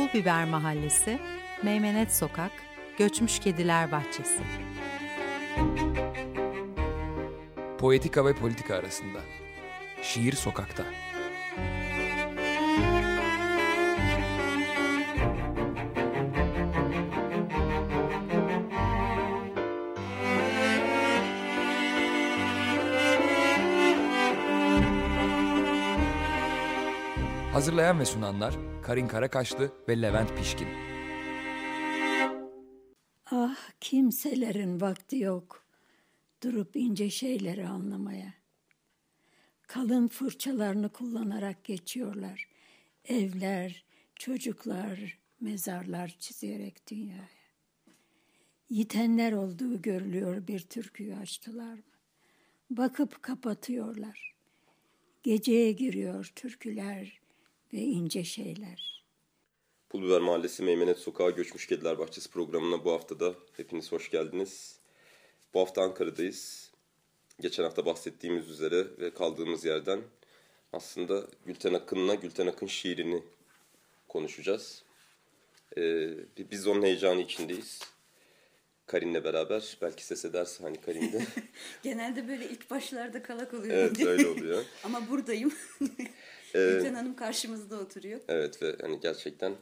Pul Biber Mahallesi, Meymenet Sokak, Göçmüş Kediler Bahçesi. Poetika ve politika arasında. Şiir sokakta. Hazırlayan ve sunanlar Karin Karakaşlı ve Levent Pişkin. Ah kimselerin vakti yok durup ince şeyleri anlamaya. Kalın fırçalarını kullanarak geçiyorlar. Evler, çocuklar, mezarlar çizerek dünyaya. Yitenler olduğu görülüyor bir türküyü açtılar mı? Bakıp kapatıyorlar. Geceye giriyor türküler ve ince şeyler. Pulbiber Mahallesi Meymenet Sokağı Göçmüş Kediler Bahçesi programına bu hafta da hepiniz hoş geldiniz. Bu hafta Ankara'dayız. Geçen hafta bahsettiğimiz üzere ve kaldığımız yerden aslında Gülten Akın'la Gülten Akın şiirini konuşacağız. Ee, biz onun heyecanı içindeyiz. Karin'le beraber. Belki ses ederse hani Karin de. Genelde böyle ilk başlarda kalak oluyor. evet öyle oluyor. Ama buradayım. Gülten Hanım karşımızda oturuyor. Evet ve hani gerçekten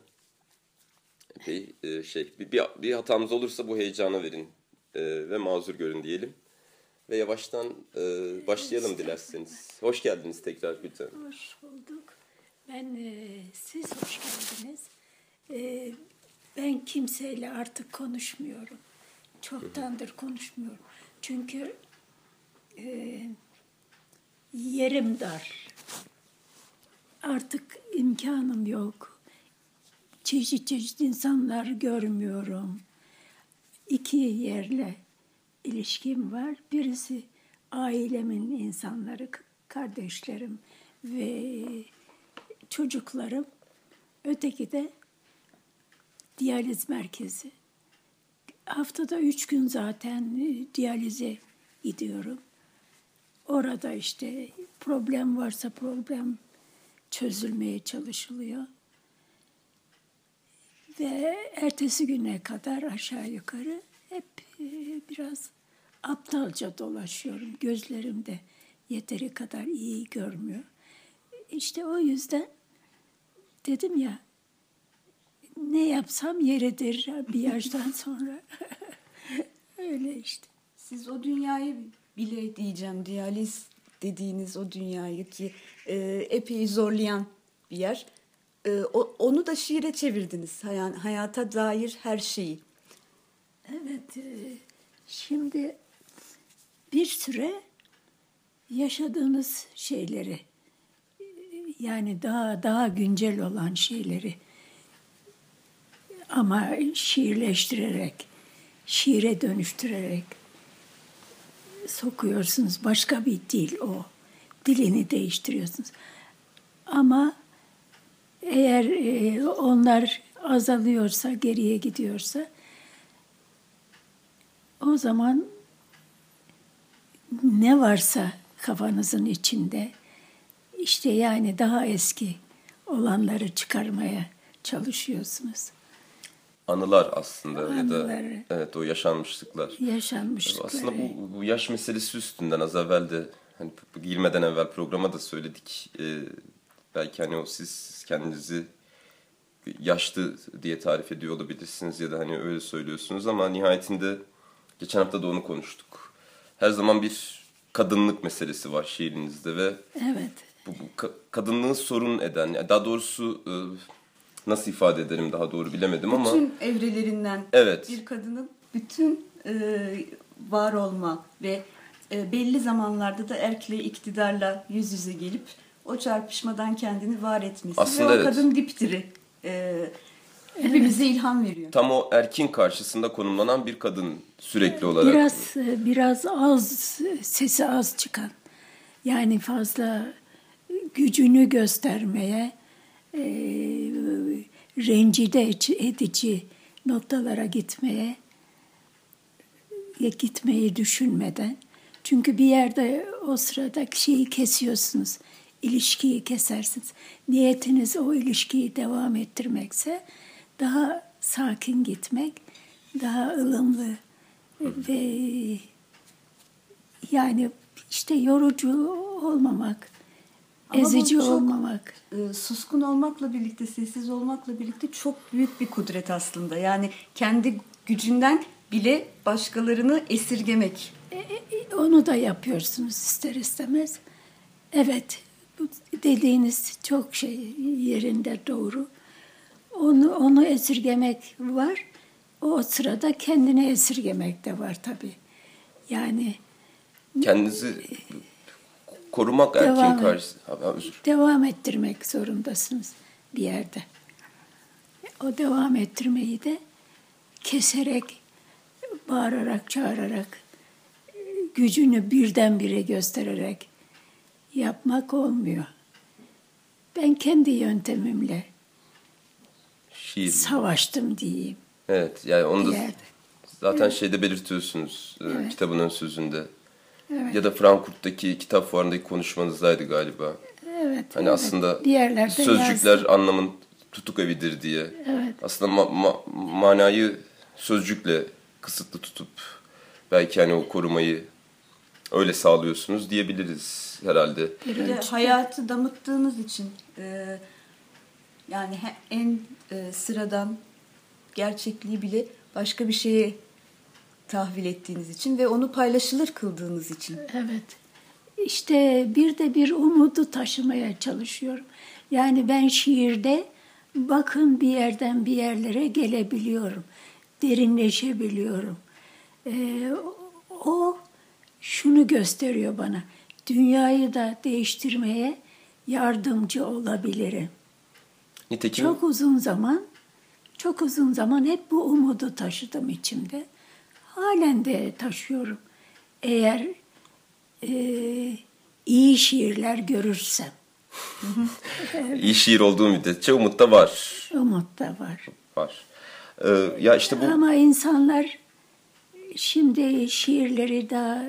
epey e, şey bir, bir, bir hatamız olursa bu heyecana verin e, ve mazur görün diyelim. Ve yavaştan e, başlayalım dilerseniz. Hoş geldiniz tekrar Gülten. Hoş bulduk. Ben e, siz hoş geldiniz. E, ben kimseyle artık konuşmuyorum. Çoktandır konuşmuyorum. Çünkü e, yerim dar. Artık imkanım yok. Çeşit çeşit insanlar görmüyorum. İki yerle ilişkim var. Birisi ailemin insanları, kardeşlerim ve çocuklarım. Öteki de diyaliz merkezi. Haftada üç gün zaten diyalize gidiyorum. Orada işte problem varsa problem çözülmeye çalışılıyor. Ve ertesi güne kadar aşağı yukarı hep e, biraz aptalca dolaşıyorum. Gözlerim de yeteri kadar iyi görmüyor. İşte o yüzden dedim ya ne yapsam yeridir bir yaştan sonra. Öyle işte. Siz o dünyayı bile diyeceğim diyaliz dediğiniz o dünyayı ki e, epey zorlayan bir yer. E, o, onu da şiire çevirdiniz. Hay, hayata dair her şeyi. Evet. E, şimdi bir süre yaşadığımız şeyleri yani daha daha güncel olan şeyleri ama şiirleştirerek, şiire dönüştürerek sokuyorsunuz. Başka bir dil o. Dilini değiştiriyorsunuz. Ama eğer e, onlar azalıyorsa, geriye gidiyorsa o zaman ne varsa kafanızın içinde işte yani daha eski olanları çıkarmaya çalışıyorsunuz. Anılar aslında Anıları. ya da evet o yaşanmışlıklar. Yaşanmışlıklar. Aslında bu, bu yaş meselesi üstünden az evvel de hani girmeden evvel programa da söyledik. Ee, belki hani o siz kendinizi yaşlı diye tarif ediyor olabilirsiniz ya da hani öyle söylüyorsunuz ama nihayetinde geçen hafta da onu konuştuk. Her zaman bir kadınlık meselesi var şiirinizde ve evet. bu, bu ka- kadınlığı sorun eden, daha doğrusu e, nasıl ifade ederim daha doğru bilemedim ama Bütün evrelerinden Evet. bir kadının bütün e, var olma ve e, belli zamanlarda da erkle iktidarla yüz yüze gelip o çarpışmadan kendini var etmesi Aslında ve o evet. kadın dipdiri e, hepimize ilham veriyor. tam o erkin karşısında konumlanan bir kadın sürekli olarak. Biraz biraz az sesi az çıkan. Yani fazla gücünü göstermeye e, rencide edici noktalara gitmeye gitmeyi düşünmeden çünkü bir yerde o sırada şeyi kesiyorsunuz ilişkiyi kesersiniz. Niyetiniz o ilişkiyi devam ettirmekse daha sakin gitmek, daha ılımlı ve yani işte yorucu olmamak, Ama ezici çok- olmamak. e, suskun olmakla birlikte, sessiz olmakla birlikte çok büyük bir kudret aslında. Yani kendi gücünden bile başkalarını esirgemek. Onu da yapıyorsunuz ister istemez. Evet, dediğiniz çok şey yerinde doğru. Onu onu esirgemek var. O sırada kendini esirgemek de var tabii. Yani Kendinizi korumak Devam erkeğin karşısında. Devam ettirmek zorundasınız bir yerde. O devam ettirmeyi de keserek, bağırarak, çağırarak, gücünü birdenbire göstererek yapmak olmuyor. Ben kendi yöntemimle Şiir. savaştım diyeyim Evet yani onu da yerde. zaten şeyde belirtiyorsunuz e, Evet. kitabın ön sözünde. Evet. Ya da Frankfurt'taki kitap fuarındaki konuşmanızdaydı galiba. Evet. Hani evet. aslında bir yerlerde sözcükler yazdım. anlamın tutuk evidir diye. Evet. Aslında ma- ma- manayı sözcükle kısıtlı tutup belki hani o korumayı öyle sağlıyorsunuz diyebiliriz herhalde. Bir de hayatı damıttığınız için e, yani en e, sıradan gerçekliği bile başka bir şeye tahvil ettiğiniz için ve onu paylaşılır kıldığınız için. Evet. İşte bir de bir umudu taşımaya çalışıyorum. Yani ben şiirde bakın bir yerden bir yerlere gelebiliyorum. Derinleşebiliyorum. Ee, o şunu gösteriyor bana. Dünyayı da değiştirmeye yardımcı olabilirim. Nitekim Çok uzun zaman, çok uzun zaman hep bu umudu taşıdım içimde. Halen de taşıyorum. Eğer e, iyi şiirler görürsem, iyi şiir olduğu müddetçe umut da var. umut da var. Var. Ee, ya işte bu Ama insanlar şimdi şiirleri daha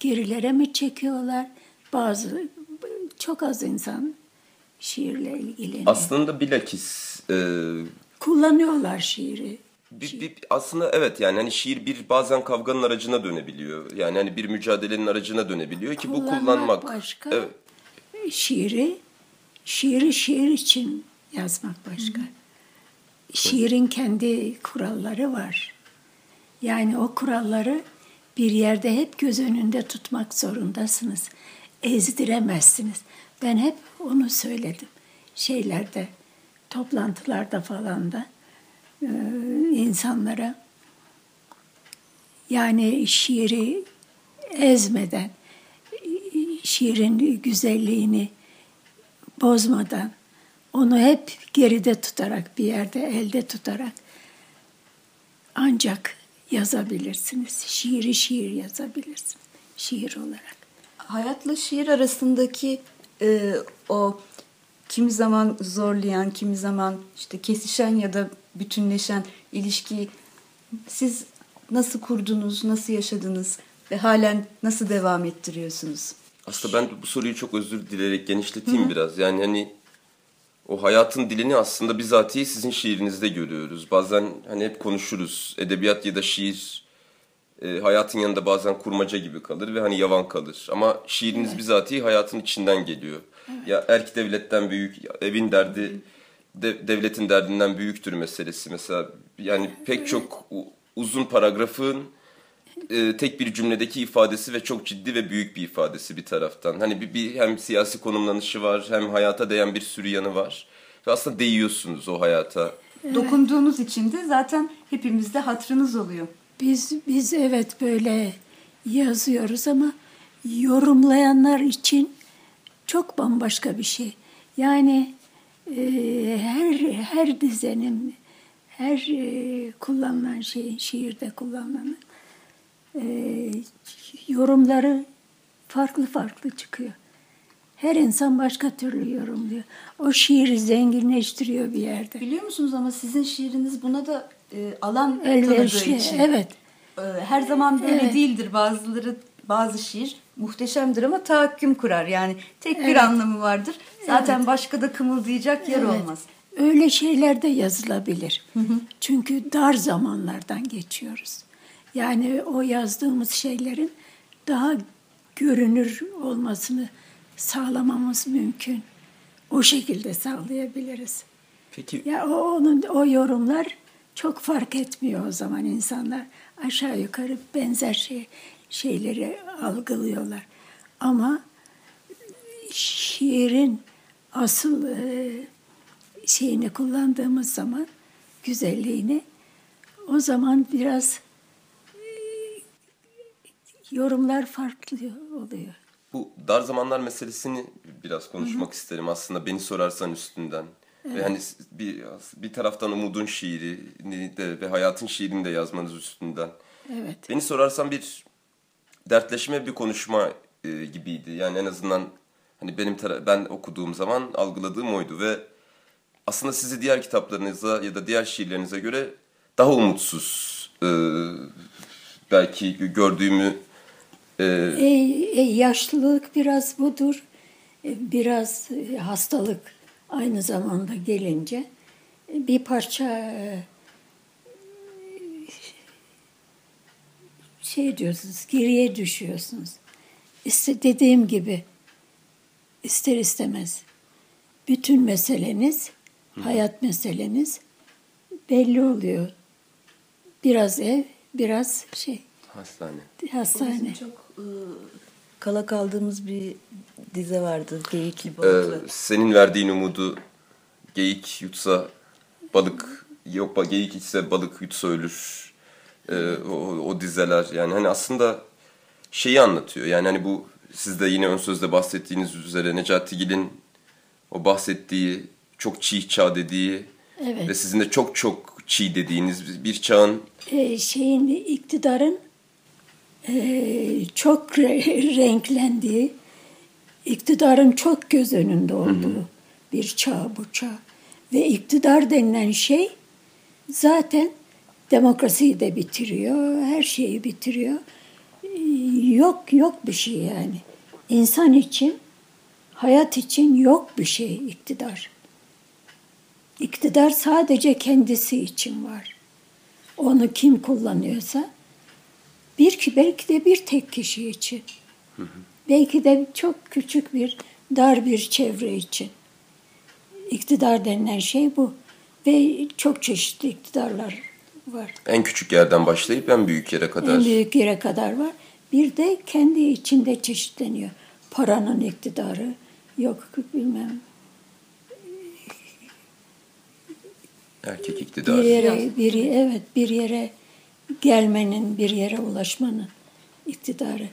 gerilere mi çekiyorlar? Bazı, çok az insan şiirle ilgileniyor. aslında bilakis e, Kullanıyorlar şiiri. Bir, bir- aslında evet yani hani şiir bir bazen kavganın aracına dönebiliyor. Yani hani bir mücadelenin aracına dönebiliyor ki bu Kullanmak kullanmak. başka. Evet. şiiri şiiri şiir için yazmak başka. Şiirin kendi kuralları var. Yani o kuralları bir yerde hep göz önünde tutmak zorundasınız. Ezdiremezsiniz. Ben hep onu söyledim. Şeylerde, toplantılarda falan da e, insanlara yani şiiri ezmeden, şiirin güzelliğini bozmadan, onu hep geride tutarak, bir yerde elde tutarak ancak yazabilirsiniz. Şiiri şiir yazabilirsiniz. Şiir olarak. Hayatla şiir arasındaki e, o kimi zaman zorlayan, kimi zaman işte kesişen ya da bütünleşen ilişkiyi siz nasıl kurdunuz, nasıl yaşadınız ve halen nasıl devam ettiriyorsunuz? Aslında ben bu soruyu çok özür dileyerek genişleteyim biraz. Yani hani o hayatın dilini aslında bizatihi sizin şiirinizde görüyoruz. Bazen hani hep konuşuruz. Edebiyat ya da şiir e, hayatın yanında bazen kurmaca gibi kalır ve hani yavan kalır. Ama şiiriniz bizatihi hayatın içinden geliyor. Ya erk devletten büyük, evin derdi de- devletin derdinden büyüktür meselesi. Mesela yani pek çok uzun paragrafın e, tek bir cümledeki ifadesi ve çok ciddi ve büyük bir ifadesi bir taraftan. Hani bir, bir hem siyasi konumlanışı var hem hayata değen bir sürü yanı var. Ve aslında değiyorsunuz o hayata. Dokunduğunuz için de zaten hepimizde hatrınız oluyor. Biz biz evet böyle yazıyoruz ama yorumlayanlar için çok bambaşka bir şey. Yani e, her her dizenin, her e, kullanılan şeyin, şiirde kullanılan e, yorumları farklı farklı çıkıyor. Her insan başka türlü yorumluyor. O şiiri zenginleştiriyor bir yerde. Biliyor musunuz ama sizin şiiriniz buna da e, alan tanıdığı Elverişli, için. evet. E, her zaman böyle Evet. değildir. Bazıları bazı şiir muhteşemdir ama tahakküm kurar. Yani tek bir Evet. anlamı vardır. Zaten başka da kımıldayacak yer Evet. olmaz. öyle şeyler de yazılabilir. Çünkü dar zamanlardan geçiyoruz. Yani o yazdığımız şeylerin daha görünür olmasını sağlamamız mümkün. O şekilde sağlayabiliriz. Peki Ya o onun o yorumlar çok fark etmiyor o zaman insanlar aşağı yukarı benzer şey şeyleri algılıyorlar. Ama şiirin asıl e, şeyini kullandığımız zaman güzelliğini o zaman biraz yorumlar farklı oluyor. bu dar zamanlar meselesini biraz konuşmak isterim aslında beni sorarsan üstünden. Ve hani bir bir taraftan umudun şiirini de ve hayatın şiirini de yazmanız üstünden. Evet. Beni sorarsan bir dertleşme bir konuşma e, gibiydi. Yani en azından hani benim ben okuduğum zaman algıladığım oydu ve aslında sizi diğer kitaplarınıza ya da diğer şiirlerinize göre daha umutsuz e, belki gördüğümü e, E, e, yaşlılık biraz budur. E, biraz e, hastalık aynı zamanda gelince e, bir parça e, şey diyorsunuz, geriye düşüyorsunuz. İşte dediğim gibi ister istemez bütün meseleniz, hayat meseleniz belli oluyor. Biraz ev, biraz şey, hastane. hastane. Çok kala kaldığımız bir dize vardı. Geyikli Ee, balıklı. senin verdiğin umudu geyik yutsa balık yok geyik içse balık yutsa ölür. Ee, o, o dizeler yani hani aslında şeyi anlatıyor. Yani hani bu siz de yine ön sözde bahsettiğiniz üzere Necati Gil'in o bahsettiği çok çiğ çağ dediği Evet. ve sizin de çok çok çiğ dediğiniz bir çağın e, şeyin iktidarın e, çok re- renklendiği, iktidarın çok göz önünde olduğu bir çağ bu çağ. Ve iktidar denilen şey zaten demokrasiyi de bitiriyor, her şeyi bitiriyor. E, Yok yok bir şey yani. İnsan için, hayat için yok bir şey iktidar. İktidar sadece kendisi için var onu kim kullanıyorsa bir ki belki de bir tek kişi için. Belki de çok küçük bir dar bir çevre için. İktidar denilen şey bu. Ve çok çeşitli iktidarlar var. en küçük yerden başlayıp en büyük yere kadar. En büyük yere kadar var. Bir de kendi içinde çeşitleniyor. Paranın iktidarı, yok bilmem Erkek iktidar. bir yere bir evet bir yere gelmenin, bir yere ulaşmanın iktidarı.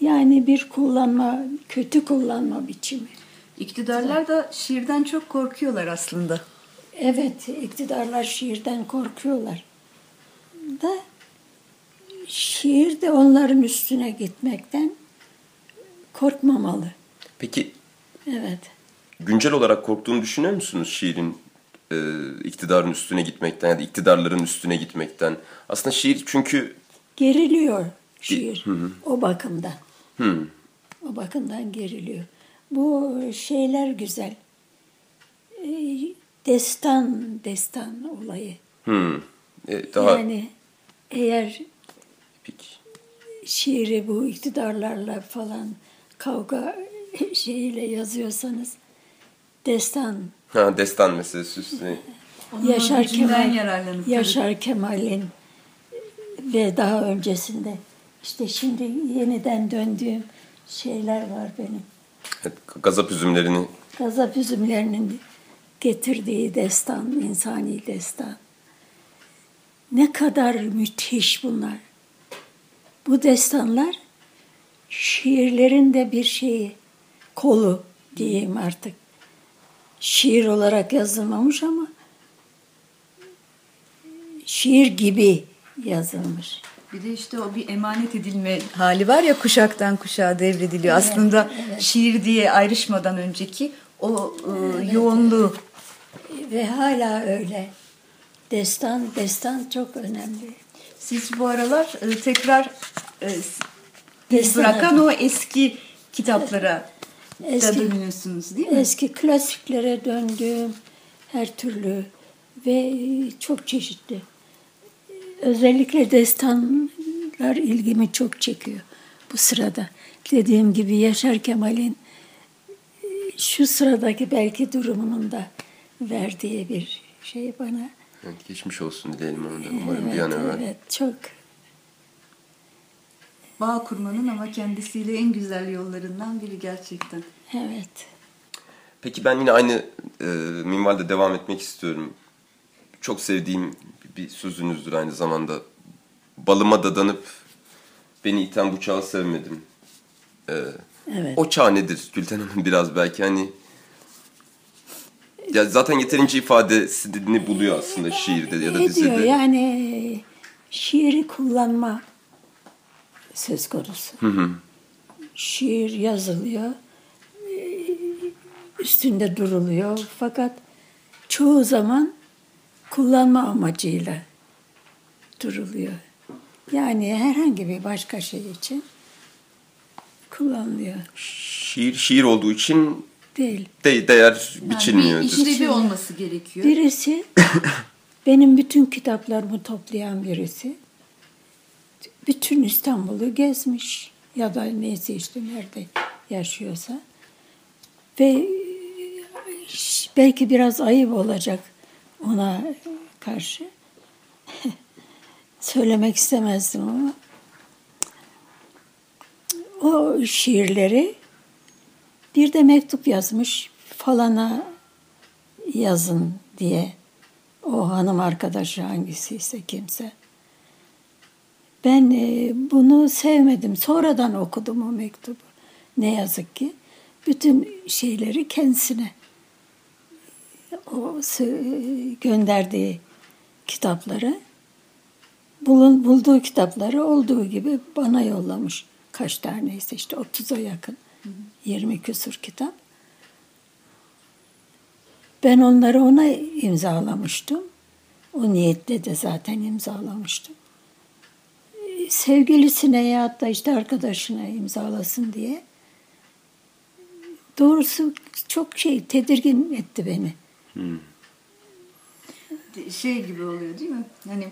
Yani bir kullanma, kötü kullanma biçimi. İktidarlar da şiirden çok korkuyorlar aslında. Evet, iktidarlar şiirden korkuyorlar. Da şiir de onların üstüne gitmekten korkmamalı. Peki Evet. güncel olarak korktuğunu düşünüyor musunuz şiirin e, iktidarın üstüne gitmekten ya da iktidarların üstüne gitmekten? Aslında şiir çünkü Geriliyor şiir o bakımdan. O bakımdan geriliyor. Bu şeyler güzel. Ee, Destan, destan olayı. hmm, e, daha Yani eğer peki. şiiri bu iktidarlarla falan kavga şeyiyle yazıyorsanız destan Ha, destan meselesi üstüne. Onun Yaşar Kemal. Yaşar Kemal'in ve daha öncesinde işte şimdi yeniden döndüğüm şeyler var benim. Evet, gazap üzümlerini Gazap üzümlerinin getirdiği destan, insani destan. Ne kadar müthiş bunlar. Bu destanlar şiirlerin de bir şeyi, kolu diyeyim artık. Şiir olarak yazılmamış ama şiir gibi yazılmış. Bir de işte o bir emanet edilme hali var ya kuşaktan kuşağa devrediliyor. Aslında şiir diye ayrışmadan önceki o e, yoğunluğu. Ve hala öyle. Destan, destan çok önemli. Siz bu aralar e, tekrar e, Destan bırakan o eski kitaplara Eski- dönüyorsunuz değil mi? Eski klasiklere döndüm. her türlü ve çok çeşitli. Özellikle destanlar ilgimi çok çekiyor bu sırada. Dediğim gibi Yaşar Kemal'in e, şu sıradaki belki durumunun da verdiği bir şey bana. Evet, geçmiş olsun dileyelim onu da. Umarım bir an Evet, evvel. evet çok Bağ kurmanın ama kendisiyle en güzel yollarından biri gerçekten. evet. Peki ben yine aynı e, minvalde devam etmek istiyorum. Çok sevdiğim bir sözünüzdür aynı zamanda. Balıma dadanıp beni iten bu çağı sevmedim. E, Evet. O çağ nedir Gülten Hanım biraz belki hani ya zaten yeterince ifadesini buluyor aslında şiirde ya da Ediyor dizide. yani şiiri kullanma söz konusu. Şiir yazılıyor, e, üstünde duruluyor fakat çoğu zaman kullanma amacıyla duruluyor. Yani herhangi bir başka şey için kullanılıyor Şiir şiir olduğu için değil. de, değer Yani biçilmiyor. bir işlevi olması gerekiyor. Birisi benim bütün kitaplarımı toplayan birisi. Bütün İstanbul'u gezmiş ya da neyse işte nerede yaşıyorsa. Ve e, belki biraz ayıp olacak ona karşı. Söylemek istemezdim ama o şiirleri bir de mektup yazmış falana yazın diye o hanım arkadaşı hangisiyse kimse. Ben e, bunu sevmedim. Sonradan okudum o mektubu. Ne yazık ki. Bütün şeyleri kendisine o gönderdiği kitapları bulun, bulduğu kitapları olduğu gibi bana yollamış. Kaç taneyse işte 30'a yakın. 20 küsur kitap. Ben onları ona imzalamıştım. O niyetle de zaten imzalamıştım. Sevgilisine ya da işte arkadaşına imzalasın diye. Doğrusu çok şey tedirgin etti beni. Şey gibi oluyor değil mi? Hani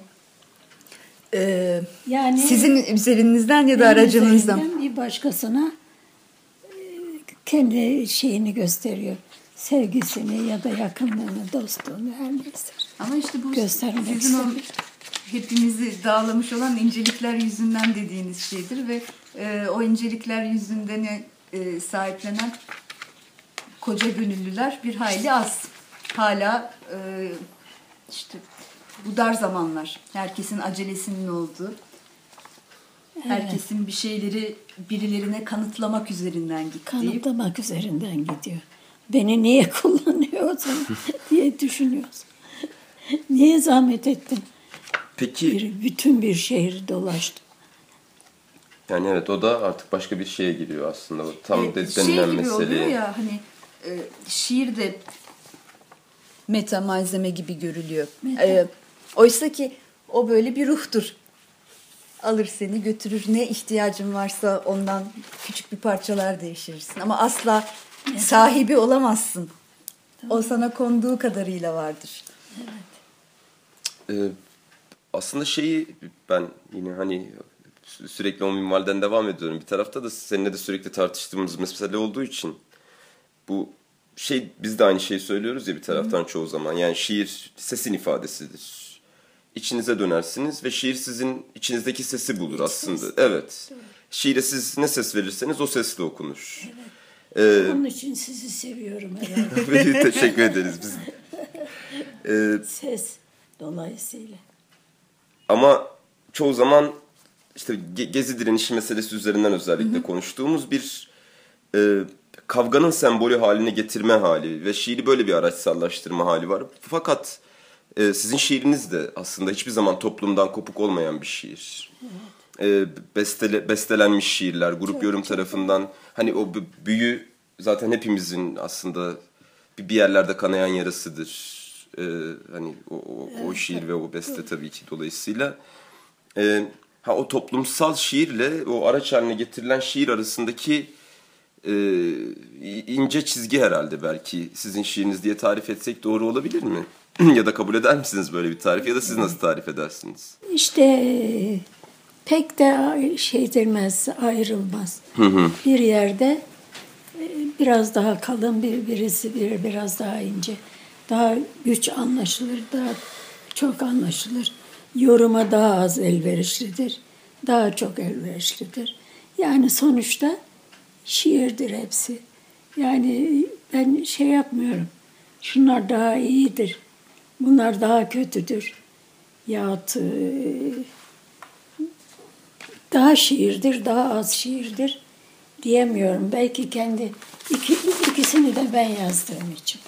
e, Yani sizin üzerinizden ya da aracınızdan. bir başkasına e, kendi şeyini gösteriyor. Sevgisini ya da yakınlığını, dostluğunu her neyse. Ama işte bu Göstermek sizin o. hepimizi dağlamış olan incelikler yüzünden dediğiniz şeydir ve e, o incelikler yüzünden e, sahiplenen koca gönüllüler bir hayli az. Hala e, işte bu dar zamanlar. Herkesin acelesinin olduğu. Herkesin bir şeyleri birilerine kanıtlamak üzerinden gittiği. Kanıtlamak üzerinden gidiyor. Beni niye kullanıyor o zaman diye düşünüyorsun. niye zahmet ettin? Peki Bir, bütün bir şehri dolaştım. yani evet o da artık başka bir şeye giriyor aslında. Tam Evet, de şey denilen gibi oluyor ya hani e, şiir de meta malzeme gibi görülüyor. Meta. E, Oysa ki o böyle bir ruhtur. Alır seni götürür ne ihtiyacın varsa ondan küçük bir parçalar devşirirsin. Ama asla sahibi olamazsın. O sana konduğu kadarıyla vardır. Ee, aslında şeyi ben yine hani sü- sürekli o minvalden devam ediyorum. Bir tarafta da seninle de sürekli tartıştığımız mesele olduğu için bu şey biz de aynı şeyi söylüyoruz ya bir taraftan çoğu zaman. Yani şiir sesin ifadesidir. İçinize dönersiniz ve şiir sizin içinizdeki sesi bulur aslında. Evet. Şiire siz ne ses verirseniz o sesle okunur. Ee, Onun için sizi seviyorum herhalde. teşekkür ederiz biz. Ee, Ses dolayısıyla. Ama çoğu zaman işte ge- gezi direnişi meselesi üzerinden özellikle konuştuğumuz bir e, kavganın sembolü haline getirme hali ve şiiri böyle bir araçsallaştırma hali var. Fakat e, sizin şiiriniz de aslında hiçbir zaman toplumdan kopuk olmayan bir şiir. E, bestele, bestelenmiş şiirler, grup yorum tarafından hani o büyü zaten hepimizin aslında bir bir yerlerde kanayan yarasıdır. E, hani o, o, o şiir ve o beste tabii ki dolayısıyla. E, ha o toplumsal şiirle o araç haline getirilen şiir arasındaki e, ince çizgi herhalde belki sizin şiiriniz diye tarif etsek doğru olabilir mi? ya da kabul eder misiniz böyle bir tarif ya da siz nasıl tarif edersiniz? İşte e, pek de şey edilmez, ayrılmaz. Bir yerde e, biraz daha kalın bir birisi bir biraz daha ince. Daha güç anlaşılır, daha çok anlaşılır. Yoruma daha az elverişlidir. Daha çok elverişlidir. Yani sonuçta şiirdir hepsi. Yani ben şey yapmıyorum. Şunlar daha iyidir. Bunlar daha kötüdür. Yahut e, daha şiirdir, daha az şiirdir diyemiyorum. Belki kendi iki, ikisini de ben yazdığım için.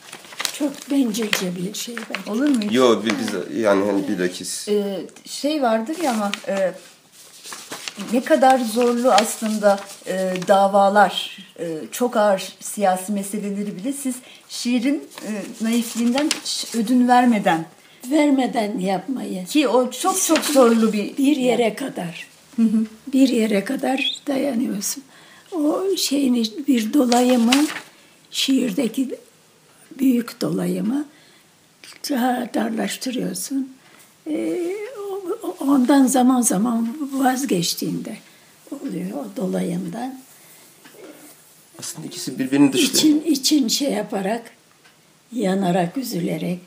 Çok bencilce bir şey belki. Olur mu? Yo bi- biz yani hani bilakis. Ee, şey vardır ya ama e, ne kadar zorlu aslında e, davalar, e, çok ağır siyasi meseleleri bile siz şiirin e, naifliğinden hiç ödün vermeden Vermeden yapmayı. ki o çok çok zorlu bir Bir yere kadar. Bir yere kadar dayanıyorsun. O şeyin bir dolayımı, şiirdeki büyük dolayımı darlaştırıyorsun. Ee, o- ondan zaman zaman vazgeçtiğinde oluyor o dolayımdan. Aslında ikisi birbirini dışlıyor. İçin, için şey yaparak, yanarak, üzülerek,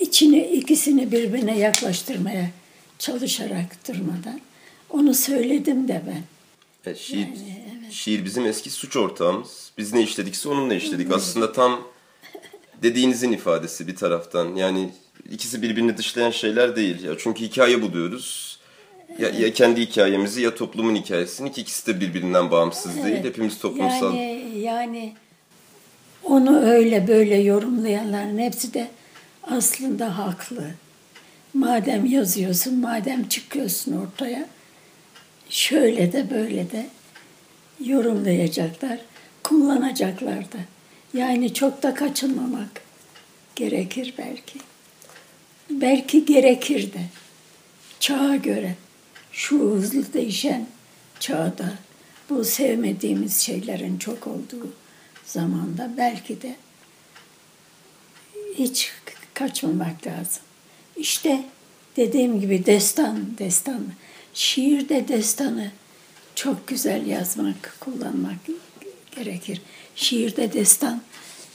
içini ikisini birbirine yaklaştırmaya çalışarak durmadan. Onu söyledim de ben. Evet, şiir, şiir bizim eski suç ortağımız. Biz ne işledikse onunla işledik. Aslında tam dediğinizin ifadesi bir taraftan. Yani ikisi birbirini dışlayan şeyler değil. Ya çünkü hikaye buluyoruz. Ya, ya kendi hikayemizi ya toplumun hikayesini ki ikisi de birbirinden bağımsız değil. Hepimiz toplumsal. Yani, yani onu öyle böyle yorumlayanların hepsi de aslında haklı. Madem yazıyorsun, madem çıkıyorsun ortaya, şöyle de böyle de yorumlayacaklar, kullanacaklar da. Yani çok da kaçınmamak gerekir belki. Belki gerekir de. Çağa göre, şu hızlı değişen çağda, bu sevmediğimiz şeylerin çok olduğu zamanda belki de hiç kaçmamak lazım. İşte dediğim gibi destan, destan. Şiirde destanı çok güzel yazmak, kullanmak gerekir. Şiirde destan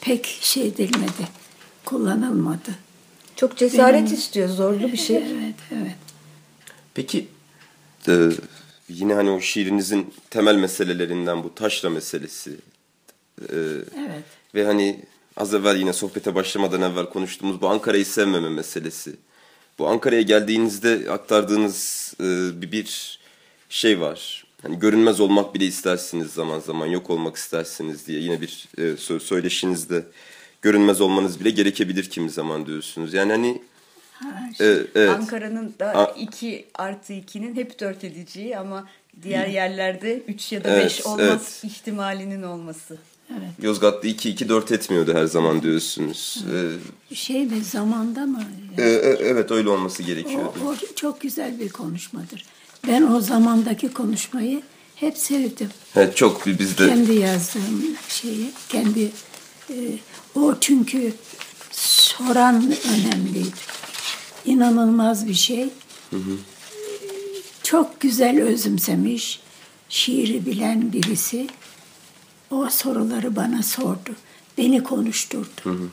pek şey edilmedi, kullanılmadı. çok cesaret Benim- istiyor, zorlu bir şey. Evet, evet. Peki e, yine hani o şiirinizin temel meselelerinden bu taşra meselesi. e, Evet. Ve hani az evvel yine sohbete başlamadan evvel konuştuğumuz bu Ankara'yı sevmeme meselesi. Bu Ankara'ya geldiğinizde aktardığınız e, bir, bir şey var. Hani görünmez olmak bile istersiniz zaman zaman, yok olmak istersiniz diye yine bir e, sö- söyleşinizde görünmez olmanız bile gerekebilir kimi zaman diyorsunuz. Yani hani Ha, e, evet. Ankara'nın da A- 2 artı 2'nin hep 4 edeceği ama diğer yerlerde 3 ya da Evet, 5 olmaz evet. ihtimalinin olması. Yozgat'ta 2-2-4 etmiyordu her zaman diyorsunuz. E, şey mi zamanda mı? e, e, evet öyle olması O, gerekiyordu. o çok güzel bir konuşmadır. Ben o zamandaki konuşmayı hep sevdim. Evet çok bizde Kendi yazdığım şeyi, kendi e, o çünkü soran önemliydi. İnanılmaz bir şey. Çok güzel özümsemiş, şiiri bilen birisi o soruları bana sordu. Beni konuşturdu.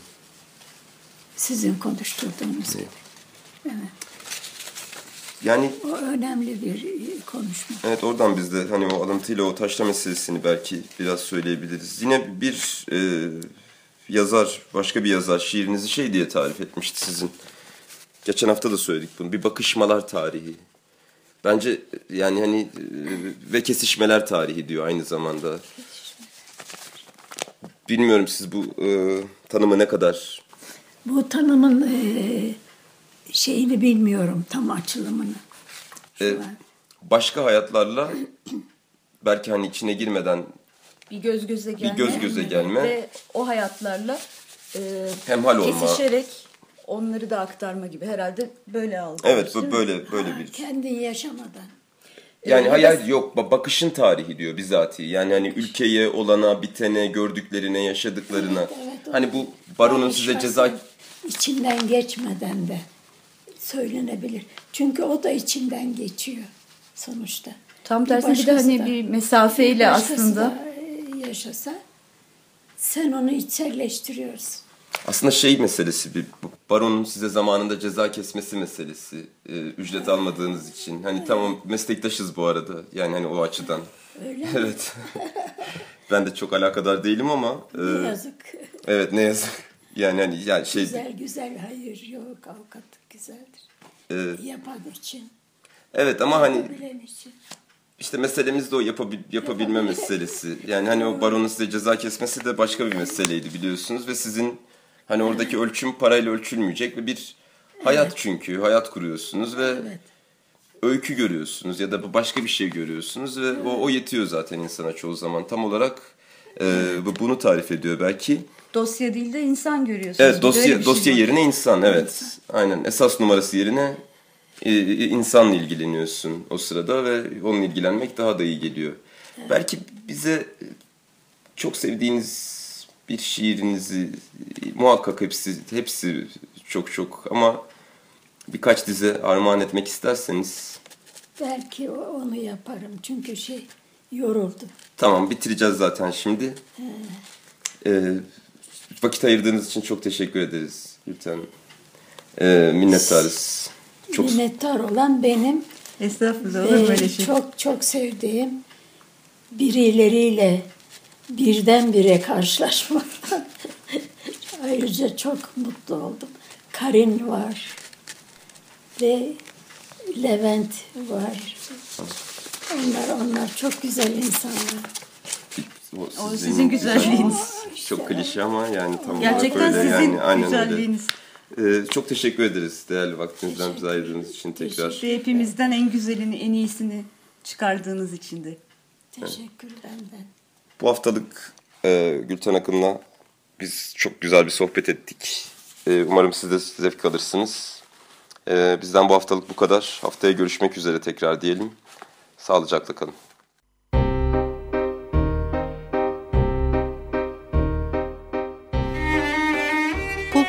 Sizin konuşturduğunuz gibi. Evet. Yani O önemli bir e, konuşma. Evet oradan biz de hani o alıntıyla o taşla meselesini belki biraz söyleyebiliriz. Yine bir e, yazar, başka bir yazar şiirinizi şey diye tarif etmişti sizin. Geçen hafta da söyledik bunu. Bir bakışmalar tarihi. Bence e, yani hani e, ve kesişmeler tarihi diyor aynı zamanda. Bilmiyorum siz bu e, tanımı ne kadar Bu tanımın e, şeyini bilmiyorum tam açılımını. E, an. başka hayatlarla belki hani içine girmeden Bir göz göze gelme. göz göze gelme. Ve o hayatlarla e, Hemhal olma. kesişerek onları da aktarma gibi herhalde böyle algı. evet bu böyle böyle bir Kendin yaşamadan. Yani Ee, da- yok ba- bakışın tarihi diyor bizatihi. Yani hani ülkeye, olana, bitene, gördüklerine, yaşadıklarına. Evet, o- hani bu baronun size ceza içinden geçmeden de söylenebilir. Çünkü o da içinden geçiyor sonuçta. Tam tersine bir de başkası hani da- bir mesafeyle başkası aslında da, e, yaşasa sen onu içselleştiriyorsun. aslında şey meselesi bir baronun size zamanında ceza kesmesi meselesi. Ee, ücret almadığınız için. Hani tamam meslektaşız bu arada. Yani hani o açıdan. Öyle mi? Evet. ben de çok alakadar değilim ama e, Ne yazık. evet ne yazık. Yani hani yani şey Güzel güzel hayır yok avukatlık güzeldir. e, Yapan için, evet ama hani için. İşte meselemiz de o yapabil, yapabilme meselesi. Yani hani o baronun size ceza kesmesi de başka bir meseleydi biliyorsunuz ve sizin hani oradaki ölçüm parayla ölçülmeyecek ve bir hayat çünkü hayat kuruyorsunuz ve Evet. öykü görüyorsunuz ya da başka bir şey görüyorsunuz ve o, o yetiyor zaten insana çoğu zaman tam olarak e, bu- bunu tarif ediyor belki. Dosya değil de insan görüyorsunuz. Evet dosya şey dosya var. yerine insan evet aynen esas numarası yerine e, e, insanla ilgileniyorsun o sırada ve onunla ilgilenmek daha da iyi geliyor. Belki bize çok sevdiğiniz bir şiirinizi e, muhakkak hepsi hepsi çok çok ama birkaç dize armağan etmek isterseniz Belki onu yaparım. Çünkü şey yoruldum. tamam bitireceğiz zaten şimdi. E, vakit ayırdığınız için çok teşekkür ederiz Gülten. E, minnettarız. Çok Minnettar olan benim Estağfurullah ve olur böyle şey. çok çok sevdiğim birileriyle birdenbire karşılaşmak. Ayrıca çok mutlu oldum. Karin var ve Levent var. Onlar onlar çok güzel insanlar. O, O sizin güzelliğiniz. Çok klişe ama yani tam Gerçekten olarak öyle sizin yani. Aynen güzelliğiniz. öyle. Ee, çok teşekkür ederiz değerli vaktinizden bize ayırdığınız için tekrar. İşte hepimizden en güzelini, en iyisini çıkardığınız için de. Teşekkür benden. Bu haftalık e, Gülten Akın'la biz çok güzel bir sohbet ettik. E, umarım siz de zevk alırsınız. E, bizden bu haftalık bu kadar. Haftaya görüşmek üzere tekrar diyelim. Sağlıcakla kalın.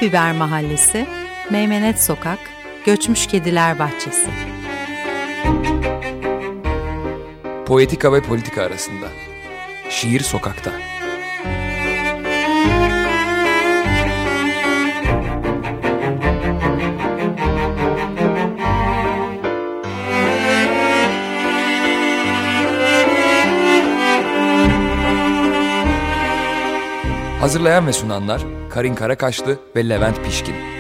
Biber Mahallesi, Meymenet Sokak, Göçmüş Kediler Bahçesi. Poetika ve politika arasında. Şiir sokakta. Hazırlayan ve sunanlar Karin Karakaşlı ve Levent Pişkin.